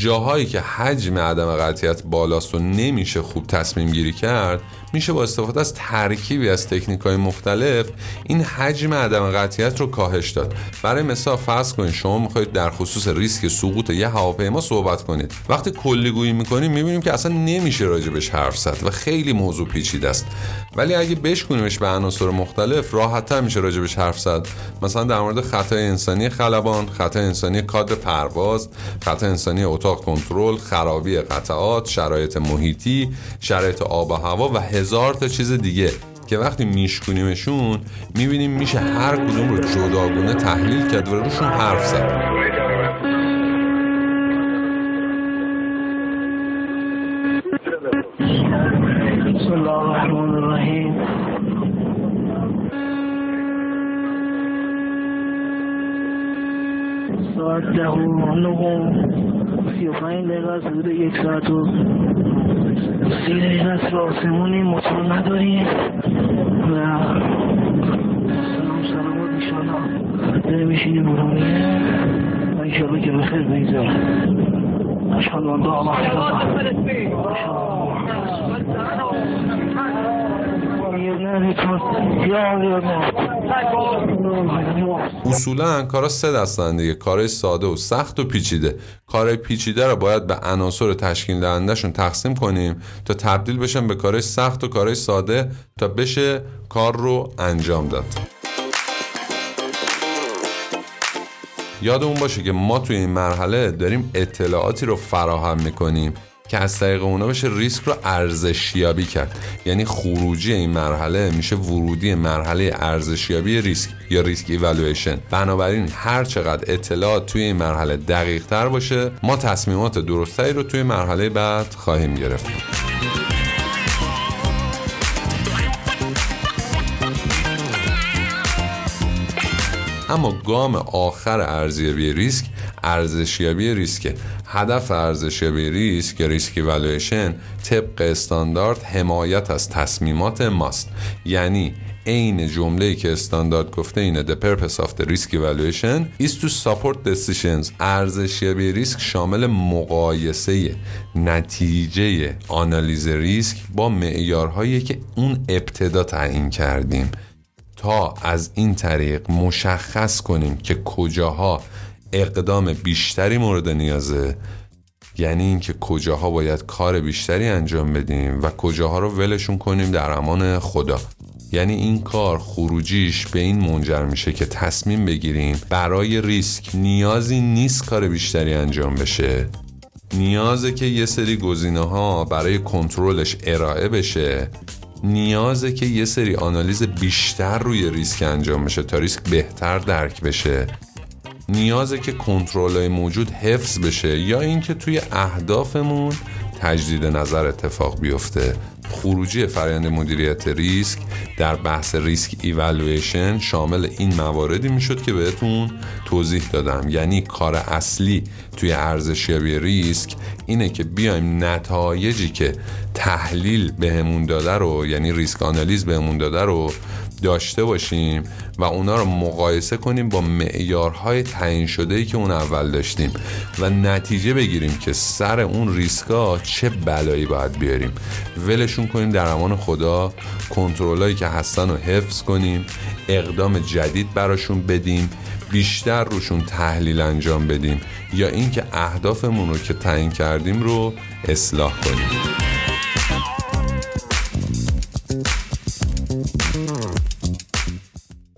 Speaker 1: جاهایی که حجم عدم قطعیت بالاست و نمیشه خوب تصمیم گیری کرد میشه با استفاده از ترکیبی از تکنیک های مختلف این حجم عدم قطعیت رو کاهش داد. برای مثال فرض کنید شما می‌خواید در خصوص ریسک سقوط یه هواپیما صحبت کنید. وقتی کلی گویی می‌کنیم می‌بینیم که اصلا نمیشه راجبش حرف زد و خیلی موضوع پیچیده است. ولی اگه بشکنیمش به عناصر مختلف راحتتر میشه راجبش حرف زد. مثلا در مورد خطای انسانی خلبان خطای انسانی کادر پرواز خطای انسانی اتاق کنترل خرابی قطعات شرایط محیطی شرایط آب و هوا و هزار تا چیز دیگه که وقتی میشکونیمشون می‌بینیم میشه هر کدوم رو جداگونه تحلیل کرد و روشون حرف زد. نهم سی و پنج دقیقه از حدود یک ساعت و سی دقیقه به آسمونی موتور نداریم و سلام سلامات ایشالا داره میشینیم برونیه و ایشالا که بخیر بگذاره اشهد ان لا اله اصولا کارا سه دستن دیگه. کارهای ساده و سخت و پیچیده. کارهای پیچیده رو باید به عناصر تشکیل دهندهشون تقسیم کنیم تا تبدیل بشن به کارهای سخت و کارهای ساده تا بشه کار رو انجام داد. یادمون باشه که ما توی این مرحله داریم اطلاعاتی رو فراهم می‌کنیم. که از طریق اونا بشه ریسک رو ارزشیابی کرد. یعنی خروجی این مرحله میشه ورودی مرحله ارزشیابی ریسک یا risk evaluation. بنابراین هر چقدر اطلاعات توی این مرحله دقیق تر باشه ما تصمیمات درستری رو توی مرحله بعد خواهیم گرفت. اما گام آخر ارزیابی ریسک ارزشیابی ریسک. هدف ارزشیابی ریسک یا risk evaluation طبق استاندارد حمایت از تصمیمات ماست. یعنی عین جمله که استاندارد گفته اینه the purpose of the risk evaluation is to support decisions. ارزشیابی ریسک شامل مقایسه نتیجه آنالیز ریسک با معیارهایی که اون ابتدا تعیین کردیم. تا از این طریق مشخص کنیم که کجاها اقدام بیشتری مورد نیازه یعنی اینکه کجاها باید کار بیشتری انجام بدیم و کجاها رو ولشون کنیم در امان خدا. یعنی این کار خروجیش به این منجر میشه که تصمیم بگیریم برای ریسک نیازی نیست کار بیشتری انجام بشه. نیازه که یه سری گزینه ها برای کنترلش ارائه بشه. نیازه که یه سری آنالیز بیشتر روی ریسک انجام بشه تا ریسک بهتر درک بشه. نیازه که کنترل موجود حفظ بشه یا اینکه توی اهدافمون تجدید نظر اتفاق بیفته. خروجی فرآیند مدیریت ریسک در بحث risk evaluation شامل این مواردی می‌شد که بهتون توضیح دادم. یعنی کار اصلی توی ارزشیابی ریسک اینه که بیایم نتایجی که تحلیل بهمون داده رو یعنی ریسک آنالیز بهمون داده رو داشته باشیم و اونا رو مقایسه کنیم با معیارهای تعیین شده ای که اون اول داشتیم و نتیجه بگیریم که سر اون ریسکا چه بلایی باید بیاریم. ولشون کنیم در امان خدا کنترلایی که هستن رو حفظ کنیم اقدام جدید براشون بدیم بیشتر روشون تحلیل انجام بدیم یا اینکه اهدافمون رو که تعیین کردیم رو اصلاح کنیم.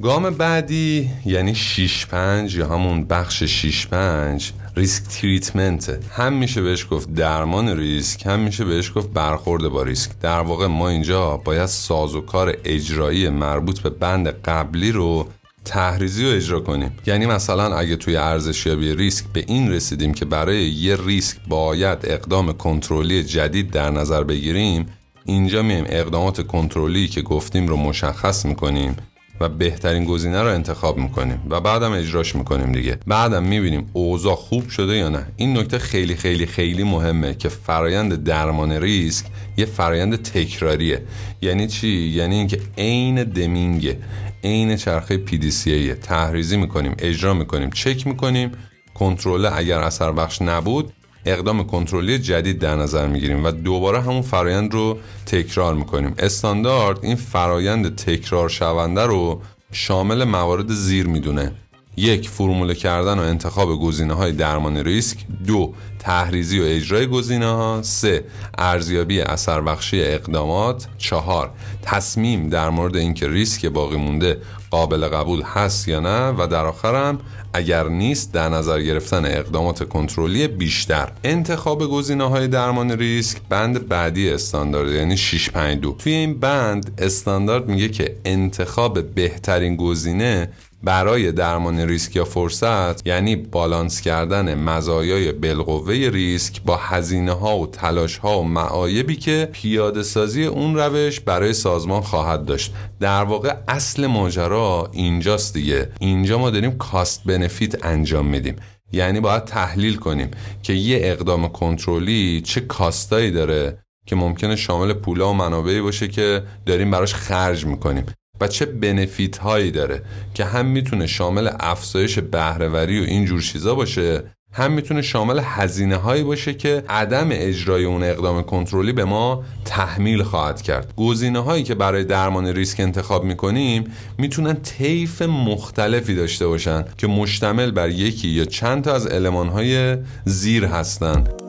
Speaker 1: گام بعدی یعنی 6 5 یا همون بخش 6 5 ریسک تریتمنت. هم میشه بهش گفت درمان ریسک هم میشه بهش گفت برخورد با ریسک. در واقع ما اینجا باید سازوکار اجرایی مربوط به بند قبلی رو تحریزی رو اجرا کنیم. یعنی مثلا اگه توی ارزشیابی ریسک به این رسیدیم که برای یه ریسک باید اقدام کنترلی جدید در نظر بگیریم اینجا میایم اقدامات کنترلی که گفتیم رو مشخص می‌کنیم. و بهترین گزینه رو انتخاب می‌کنیم و بعدم اجراش می‌کنیم دیگه. بعدم می‌بینیم اوضاع خوب شده یا نه. این نکته خیلی خیلی خیلی مهمه که فرایند درمان ریسک یه فرایند تکراریه. یعنی چی؟ یعنی اینکه عین دمینگ عین چرخه پی تحریزی می‌کنیم اجرا می‌کنیم چک می‌کنیم. کنترل اگر اثر بخش نبود اقدام کنترلی جدید در نظر می‌گیریم و دوباره همون فرایند رو تکرار می‌کنیم. استاندارد این فرایند تکرار شونده رو شامل موارد زیر می‌دونه. یک فرموله کردن و انتخاب گزینه های درمان ریسک. دو تحریزی و اجرای گزینه ها سه ارزیابی اثر بخشی اقدامات. چهار تصمیم در مورد اینکه ریسک باقی مونده قابل قبول هست یا نه. و در آخرم اگر نیست در نظر گرفتن اقدامات کنترلی بیشتر. انتخاب گزینه های درمان ریسک بند بعدی استاندارد یعنی 652 توی این بند استاندارد میگه که انتخاب بهترین گزینه برای درمان ریسک یا فرصت یعنی بالانس کردن مزایای بالقوه ریسک با هزینه ها و تلاش ها و معایبی که پیاده سازی اون روش برای سازمان خواهد داشت. در واقع اصل ماجرا اینجاست دیگه. اینجا ما داریم کاست بنفیت انجام میدیم. یعنی باید تحلیل کنیم که یه اقدام کنترلی چه کاستایی داره که ممکنه شامل پولا و منابعی باشه که داریم براش خرج می‌کنیم. و چه بنفیت هایی داره که هم می‌تونه شامل افزایش بهرهوری و این جور چیزا باشه هم می‌تونه شامل هزینه هایی باشه که عدم اجرای اون اقدام کنترلی به ما تحمیل خواهد کرد. گزینه هایی که برای درمان ریسک انتخاب می‌کنیم می‌تونن طیف مختلفی داشته باشن که مشتمل بر یکی یا چند تا از علمان های زیر هستند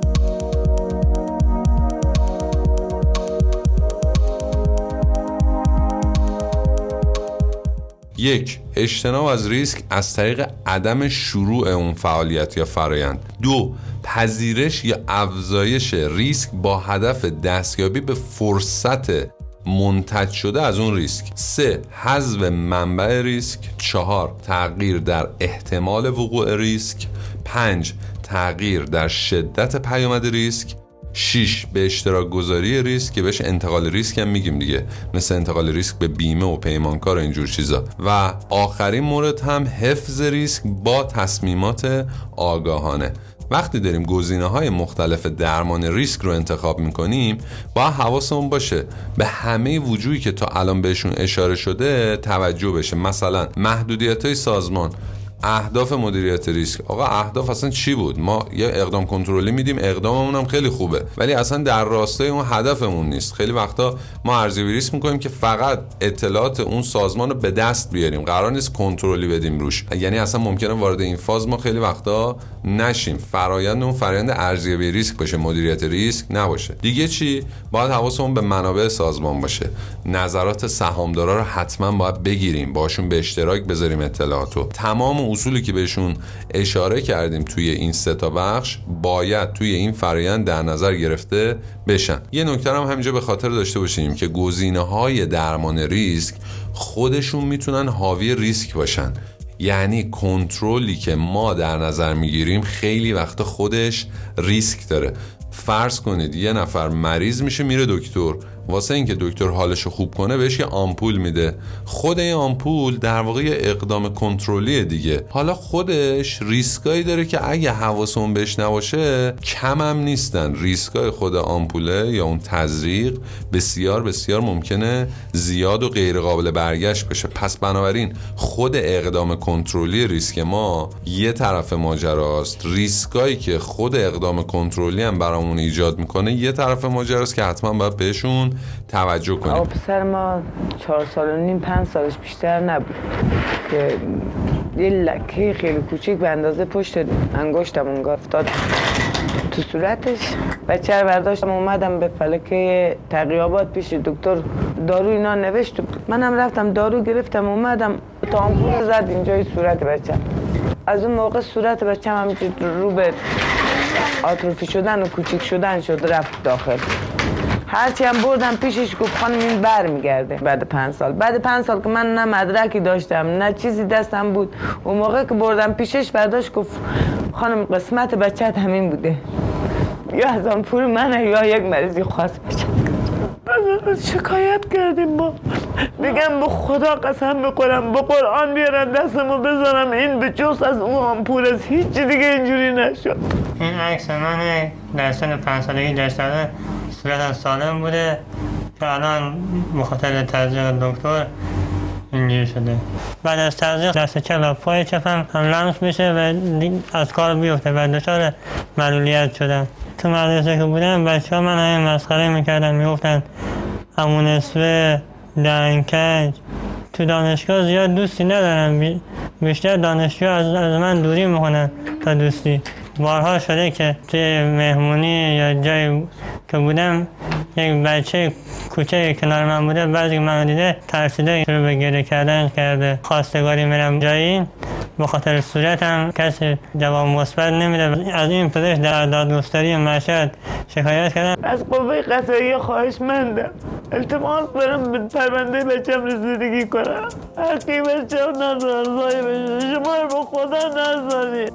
Speaker 1: یک اجتناب از ریسک از طریق عدم شروع اون فعالیت یا فرایند. دو پذیرش یا افزایش ریسک با هدف دستیابی به فرصت منتج شده از اون ریسک. سه حذف منبع ریسک. چهار تغییر در احتمال وقوع ریسک. پنج تغییر در شدت پیامد ریسک. 6 به اشتراک گذاری ریسک که بهش انتقال ریسک هم میگیم دیگه. مثل انتقال ریسک به بیمه و پیمانکار و اینجور چیزا. و آخرین مورد هم حفظ ریسک با تصمیمات آگاهانه. وقتی داریم گزینه های مختلف درمان ریسک رو انتخاب می‌کنیم با حواسمون باشه. به همه وجودی که تا الان بهشون اشاره شده توجه بشه. مثلا محدودیت های سازمان. اهداف مدیریت ریسک. آقا اهداف اصلا چی بود؟ ما یه اقدام کنترلی میدیم اقداممون هم خیلی خوبه. ولی اصلا در راستای اون هدفمون نیست. خیلی وقتا ما ارزیابی ریسک می‌کنیم که فقط اطلاعات اون سازمان رو به دست بیاریم. قرار نیست کنترلی بدیم روش. یعنی اصلا ممکنه وارد این فاز ما خیلی وقتا نشیم. فرایند اون فرایند ارزیابی ریسک باشه مدیریت ریسک نباشه. دیگه چی؟ باید حواسمون به منابع سازمان باشه. نظرات سهامدارا رو حتما باید بگیریم. باشون به اشتراک بذاریم اطلاعاتو. تمام اصولی که بهشون اشاره کردیم توی این سه تا بخش باید توی این فرایند در نظر گرفته بشن. یه نکته هم همینجا به خاطر داشته باشیم که گزینه های درمان ریسک خودشون می‌تونن حاوی ریسک باشن. یعنی کنترلی که ما در نظر می‌گیریم خیلی وقت خودش ریسک داره. فرض کنید یه نفر مریض میشه میره دکتر. واسه اینکه دکتر حالشو خوب کنه بهش یه آمپول میده. خود این آمپول در واقع یه اقدام کنترلی دیگه. حالا خودش ریسکایی داره که اگه حواسمون بهش نباشه کم هم نیستن. ریسکای خود آمپوله یا اون تزریق بسیار بسیار ممکنه زیاد و غیر قابل برگشت بشه. پس بنابراین خود اقدام کنترلی ریسک ما یه طرف ماجراست. ریسکایی که خود اقدام کنترلی هم برامون ایجاد می‌کنه یه طرف ماجراست که حتما باید بهشون توجه کنیم.
Speaker 2: پسر ما چهار سال و نیم پنج سالش بیشتر نبود. که یه لکه خیلی کوچیک به اندازه پشت انگشتم اونگاه افتاد تو صورتش بچه رو برداشتم اومدم به فلکه تقیابات پیش دکتر دارو اینا نوشت. منم رفتم دارو گرفتم اومدم تامپول زد اینجای صورت بچه از اون موقع صورت بچه هم رو به آتروفی شدن و کوچیک شدن شد رفت داخل. هرچی هم بردم پیشش گفت خانم این بر میگرده بعد پنج سال. بعد پنج سال که من نه مدرکی داشتم نه چیزی دستم بود. اون موقع که بردم پیشش برداشت گفت خانم قسمت بچت همین بوده. یا از آن پول منه یا یک مریضی خواست بچه شکایت کردیم با بگم به خدا قسم بخورم به قرآن بیارن دستمو بزنم این به جز از اون آمپول از هیچ دیگه اینجوری نشد.
Speaker 3: این عکس من در سن پنج سالگی داشته صورت سالم بوده. که الان بخاطر تزریق دکتر اینجوری شده. بعد از تزریق دست چپ پای چپم هم لمس میشه و از کار بیفته و دچار معلولیت شدم. تو مدرسه که بودم بچه ها من مسخره می‌کردن می‌گفتن امون اسوه دنکج. تو دانشگاه زیاد دوستی ندارم. بیشتر دانشجو از, از من دوری می‌کنن تا دوستی. بارها شده که توی مهمونی یا جای که بودم یک بچه کوچه کنار من بوده. بعضی من دیده ترسیده رو به گره کردن کرده. خواستگاری میرم جایی. به خاطر صورتم کسی جواب مثبت نمیده. از این پزشک در دادگستری مشهد شکایت کردم.
Speaker 2: از قوه قضایی خواهش مندم التماس برم به پرونده بچم رسیدگی کنم. حقی بچم نظر زای شما رو به خدا نذاری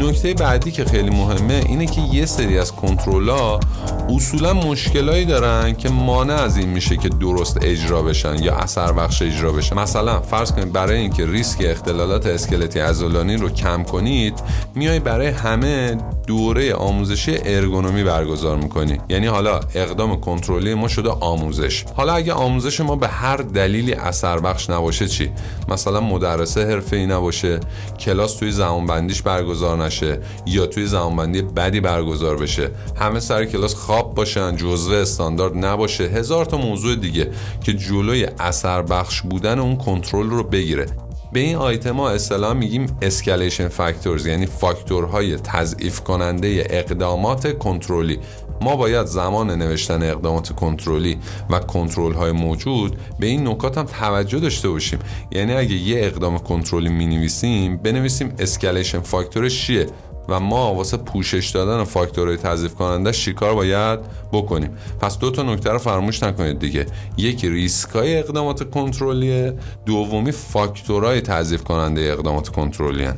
Speaker 1: نکته بعدی که خیلی مهمه اینه که یه سری از کنترلا اصولا مشکلایی دارن که مانع از این میشه که درست اجرا بشن یا اثر بخش اجرا بشن مثلا فرض کنید برای اینکه ریسک اختلالات اسکلتی عضلانی رو کم کنید میای برای همه دوره آموزشی ارگونومی برگزار می‌کنی. یعنی حالا اقدام کنترلی ما شده آموزش. حالا اگه آموزش ما به هر دلیلی اثر بخش نباشه چی؟ مثلا مدرسه حرفه ای نباشه کلاس توی زمانبندیش برگزار نشه یا توی زمانبندی بدی برگزار بشه. همه سر کلاس خواب باشن جزوه استاندارد نباشه. هزار تا موضوع دیگه که جلوی اثر بخش بودن اون کنترل رو بگیره. به این آیتما اصطلاح میگیم escalation factors یعنی فاکتورهای تضعیف کننده اقدامات کنترلی. ما باید زمان نوشتن اقدامات کنترلی و کنترل های موجود به این نکات هم توجه داشته باشیم. یعنی اگه یه اقدام کنترلی می نویسیم بنویسیم escalation factor ش چیه؟ و ما واسه پوشش دادن فاکتورهای تضعیف کننده چکار باید بکنیم پس دو تا نکته رو فراموش نکنید دیگه یکی ریسکای اقدامات کنترلیه دومی فاکتورهای تضعیف کننده اقدامات کنترلی.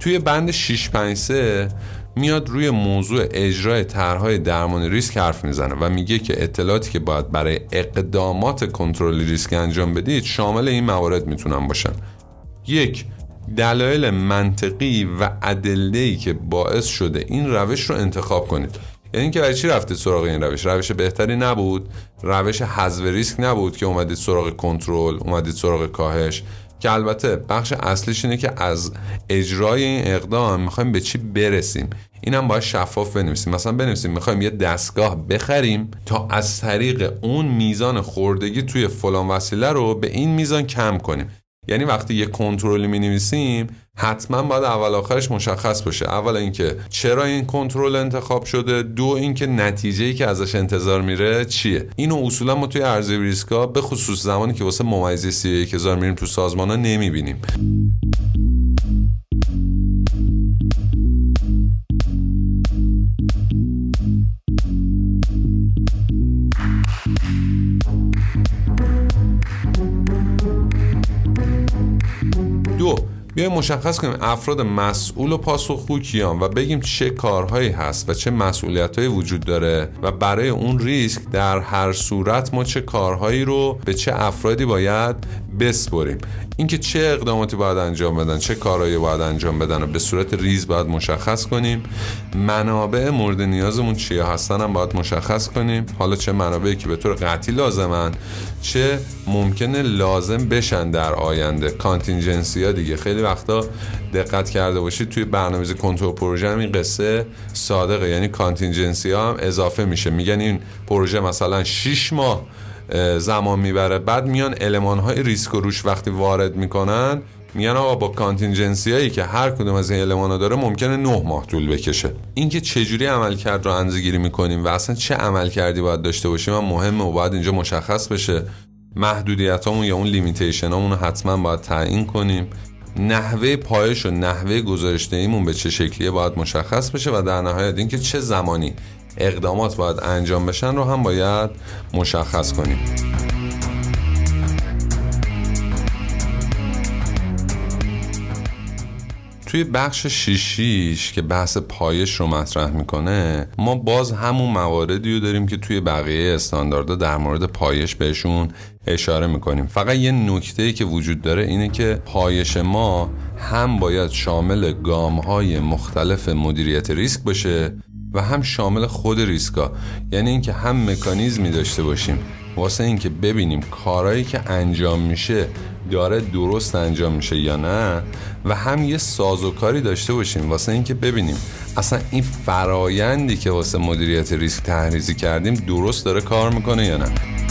Speaker 1: توی بند 653 میاد روی موضوع اجرای طرحهای درمان ریسک حرف می‌زنه و میگه که اطلاعاتی که باید برای اقدامات کنترل ریسک انجام بدید شامل این موارد می‌تونن باشن. یک دلایل منطقی و ادله‌ای که باعث شده این روش رو انتخاب کنید. یعنی اینکه برای چی رفتید سراغ این روش؟ روش بهتری نبود. روش حذف ریسک نبود که اومدید سراغ کنترل اومدید سراغ کاهش. که البته بخش اصلیش اینه که از اجرای این اقدام می‌خوایم به چی برسیم. اینم باید شفاف بنویسیم. مثلا بنویسیم می‌خوایم یه دستگاه بخریم تا از طریق اون میزان خوردگی توی فلان وسیله رو به این میزان کم کنیم. یعنی وقتی یه کنترلی می نویسیم حتما باید اول آخرش مشخص باشه. اول اینکه چرا این کنترل انتخاب شده؟ دو اینکه نتیجه ای که ازش انتظار میره چیه؟ اینو اصولا ما توی ارزیابی ریسکا به خصوص زمانی که واسه ممیزی سی هزار میریم تو سازمان ها نمی‌بینیم. بیایم مشخص کنیم افراد مسئول و پاسخگو کیان و بگیم چه کارهایی هست و چه مسئولیتهایی وجود داره و برای اون ریسک در هر صورت ما چه کارهایی رو به چه افرادی باید بسپریم. اینکه چه اقداماتی باید انجام بدن چه کارهایی باید انجام بدن و به صورت ریز باید مشخص کنیم. منابع مورد نیازمون چیه؟ هستن هم باید مشخص کنیم. حالا چه منابعی که به طور قطعی لازمن چه ممکنه لازم بشن در آینده. contingency ها دیگه. خیلی وقتا دقت کرده باشید توی برنامه‌ریزی کنترل پروژه هم این قصه صادقه. یعنی contingency ها هم اضافه میشه. میگن این پروژه مثلا 6 ماه زمان می‌بره. بعد میان المان های ریسک رو روش وقتی وارد می‌کنن میگن آقا با contingency هایی که هر کدوم از این المانا داره ممکنه نه ماه طول بکشه. اینکه چجوری عمل کرد رو اندازه‌گیری می‌کنیم و اصلا چه عمل کردی باید داشته باشیم هم مهمه و باید اینجا مشخص بشه. محدودیت همون یا اون لیمیتیشن رو حتما باید تعیین کنیم. نحوه پایش و نحوه گزارش به چه شکلیه باید مشخص بشه و در نهایت اینکه چه زمانی اقدامات باید انجام بشن رو هم باید مشخص کنیم. توی بخش شیشیش که بحث پایش رو مطرح می‌کنه ما باز همون مواردی رو داریم که توی بقیه استانداردها در مورد پایش بهشون اشاره می‌کنیم. فقط یه نکته که وجود داره اینه که پایش ما هم باید شامل گام های مختلف مدیریت ریسک باشه و هم شامل خود ریسکا. یعنی اینکه هم مکانیزمی داشته باشیم. واسه اینکه ببینیم کارهایی که انجام میشه داره درست انجام میشه یا نه و هم یه سازوکاری داشته باشیم. واسه اینکه ببینیم اصلا این فرایندی که واسه مدیریت ریسک تحریزی کردیم درست داره کار می‌کنه یا نه.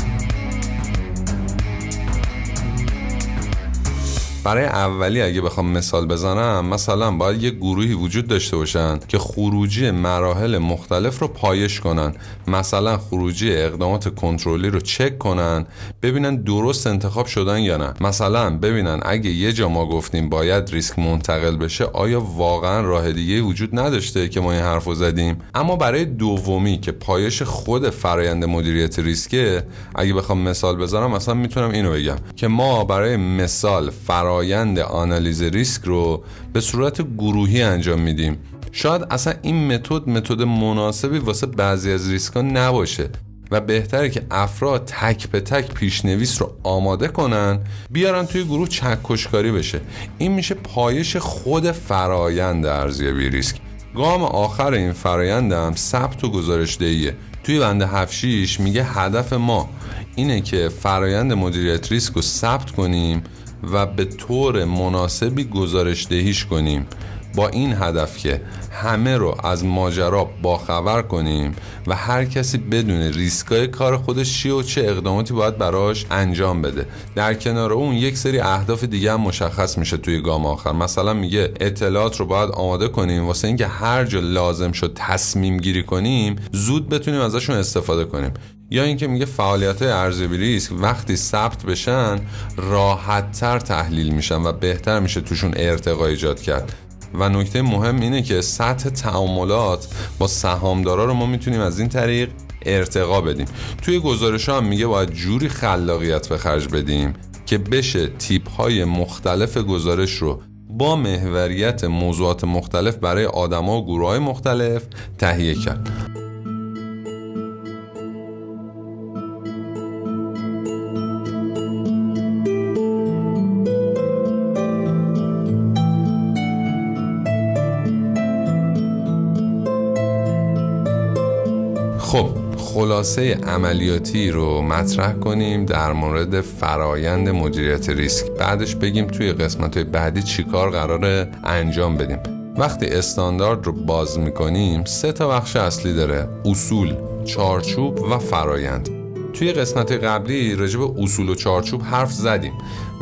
Speaker 1: برای اولی اگه بخوام مثال بزنم مثلا باید یه گروهی وجود داشته باشن که خروجی مراحل مختلف رو پایش کنن. مثلا خروجی اقدامات کنترلی رو چک کنن ببینن درست انتخاب شدن یا نه. مثلا ببینن اگه یه جا ما گفتیم باید ریسک منتقل بشه آیا واقعا راه دیگه وجود نداشته که ما این حرف رو زدیم؟ اما برای دومی که پایش خود فرایند مدیریت ریسکه اگه بخوام مثال بزنم مثلا می‌تونم اینو بگم که ما برای مثال فرایند فرایند آنالیز ریسک رو به صورت گروهی انجام میدیم. شاید اصلا این متد متد مناسبی واسه بعضی از ریسک ها نباشه و بهتره که افراد تک به تک پیشنویس رو آماده کنن بیارن توی گروه چکشکاری بشه. این میشه پایش خود فرایند ارزیابی ریسک. گام آخر این فرایند هم ثبت و گزارش دهیه توی بند 7 میگه هدف ما اینه که فرایند مدیریت ریسک رو ثبت کنیم و به طور مناسبی گزارش دهیش کنیم. با این هدف که همه رو از ماجرا باخبر کنیم و هر کسی بدون ریسکای کار خودش چیه و چه اقداماتی باید براش انجام بده. در کنار اون یک سری اهداف دیگه هم مشخص میشه توی گام آخر. مثلا میگه اطلاعات رو باید آماده کنیم واسه اینکه هر جا لازم شد تصمیم گیری کنیم زود بتونیم ازشون استفاده کنیم. یا اینکه میگه فعالیت ارزیابی ریسک وقتی ثبت بشن راحت تر تحلیل میشن و بهتر میشه توشون ارتقا ایجاد کرد. و نکته مهم اینه که سطح تعاملات با سهامدارا رو ما می‌تونیم از این طریق ارتقا بدیم. توی گزارش هم میگه باید جوری خلاقیت به خرج بدیم که بشه تیپ های مختلف گزارش رو با محوریت موضوعات مختلف برای آدما و گروه های مختلف تهیه کرد. خلاصه عملیاتی رو مطرح کنیم در مورد فرایند مدیریت ریسک. بعدش بگیم توی قسمت بعدی چیکار قرار انجام بدیم. وقتی استاندارد رو باز می‌کنیم سه تا بخش اصلی داره اصول چارچوب و فرایند. توی قسمت قبلی راجع به اصول و چارچوب حرف زدیم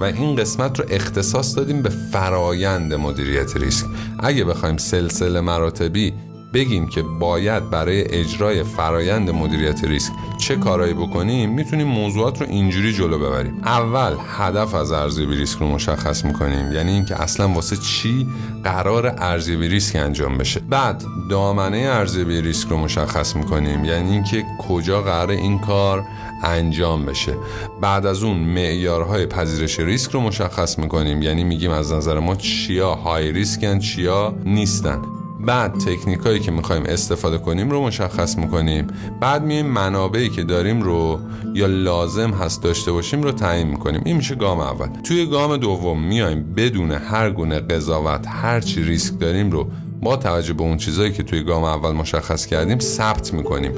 Speaker 1: و این قسمت رو اختصاص دادیم به فرایند مدیریت ریسک. اگه بخوایم سلسله مراتبی بگیم که باید برای اجرای فرایند مدیریت ریسک چه کارایی بکنیم می‌تونیم موضوعات رو اینجوری جلو ببریم. اول هدف از ارزیابی ریسک رو مشخص می‌کنیم. یعنی اینکه اصلا واسه چی قرار ارزیابی ریسک انجام بشه. بعد دامنه ارزیابی ریسک رو مشخص می‌کنیم. یعنی اینکه کجا قرار این کار انجام بشه. بعد از اون معیارهای پذیرش ریسک رو مشخص می‌کنیم. یعنی میگیم از نظر ما چیا های ریسکن چیا نیستن. بعد تکنیک هایی که می‌خوایم استفاده کنیم رو مشخص می‌کنیم. بعد میایم منابعی که داریم رو یا لازم هست داشته باشیم رو تعیین می‌کنیم. این میشه گام اول. توی گام دوم میایم بدون هر گونه قضاوت هر چی ریسک داریم رو با توجه به اون چیزهایی که توی گام اول مشخص کردیم ثبت می‌کنیم.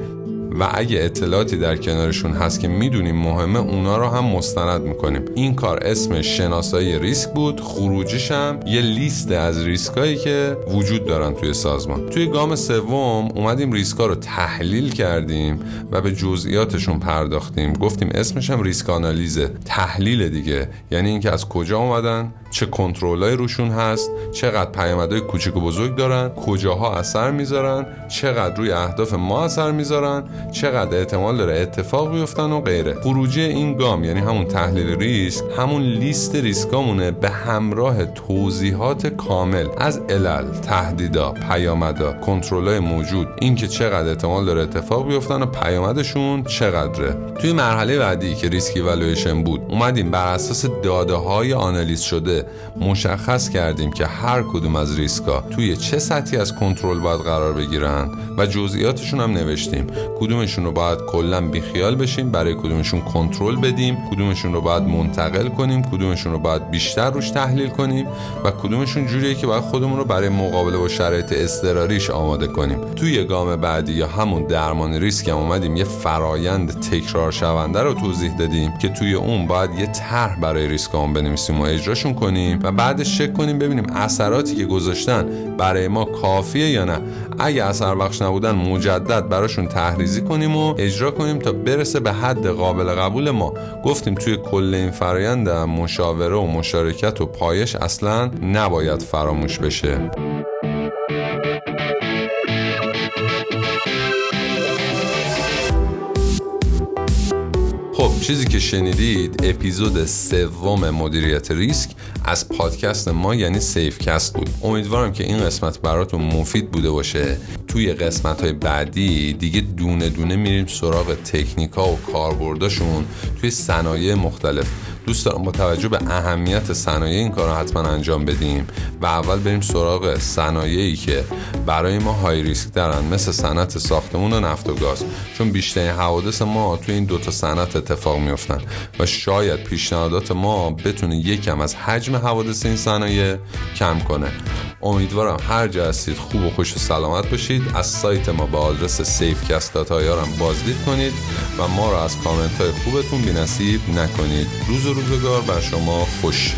Speaker 1: و اگه اطلاعاتی در کنارشون هست که می‌دونیم مهمه اونا رو هم مستند می‌کنیم. این کار اسم شناسایی ریسک بود. خروجیش هم یه لیست از ریسکایی که وجود دارن توی سازمان. توی گام سوم اومدیم ریسکا رو تحلیل کردیم و به جزئیاتشون پرداختیم. گفتیم اسمش هم ریسک آنالیزه. تحلیل دیگه. یعنی اینکه از کجا اومدن چه کنترلای روشون هست چقدر پیامدهای کوچک و بزرگ دارن کجاها اثر می‌ذارن چقدر روی اهداف ما اثر می‌ذارن چقدر احتمال داره اتفاق بیفتن و غیره. خروجی این گام یعنی همون تحلیل ریسک همون لیست ریسکامونه به همراه توضیحات کامل از علل تهدیدا پیامدا کنترلای موجود. اینکه چقدر احتمال داره اتفاق بیفتن و پیامدشون چقدره. توی مرحله بعدی که risk evaluation بود اومدیم بر اساس داده های آنالیز شده مشخص کردیم که هر کدوم از ریسکا توی چه سطحی از کنترل باید قرار بگیرن و جزئیاتشون هم نوشتیم. کدومشون رو باید کلا بیخیال بشیم برای کدومشون کنترل بدیم کدومشون رو باید منتقل کنیم کدومشون رو باید بیشتر روش تحلیل کنیم و کدومشون جوریه که باید خودمون رو برای مقابله با شرایط اضطراریش آماده کنیم. توی گام بعدی یا همون درمان ریسک هم اومدیم یه فرایند تکرار شونده رو توضیح دادیم که توی اون باید یه طرح برای ریسکامون بنویسیم و اجراشون کنیم و بعدش چک کنیم ببینیم اثراتی که گذاشتن برای ما کافیه یا نه. اگه اثر بخش نبودن مجدد براشون تحریزی کنیم و اجرا کنیم تا برسه به حد قابل قبول ما. گفتیم توی کل این فرایند مشاوره و مشارکت و پایش اصلا نباید فراموش بشه. چیزی که شنیدید اپیزود سوم مدیریت ریسک از پادکست ما یعنی سیفکست بود. امیدوارم که این قسمت براتون مفید بوده باشه. توی قسمت های بعدی دیگه دونه دونه میریم سراغ تکنیکا و کاربرداشون توی صنایع مختلف. دوست دارم با توجه به اهمیت صنایع این کار رو حتما انجام بدیم و اول بریم سراغ صنایعی که برای ما های ریسک دارن مثل صنعت ساختمون و نفت و گاز. چون بیشترین حوادث ما توی این دوتا صنعت اتفاق میفتن و شاید پیشنهادات ما بتونه یکم از حجم حوادث این صنایع کم کنه. امیدوارم هر جا هستید خوب و خوش و سلامت باشید. از سایت ما به آدرس سیفکست هم بازدید کنید و ما را از کامنت های خوبتون بی نصیب نکنید. روز روزگار بر شما خوش.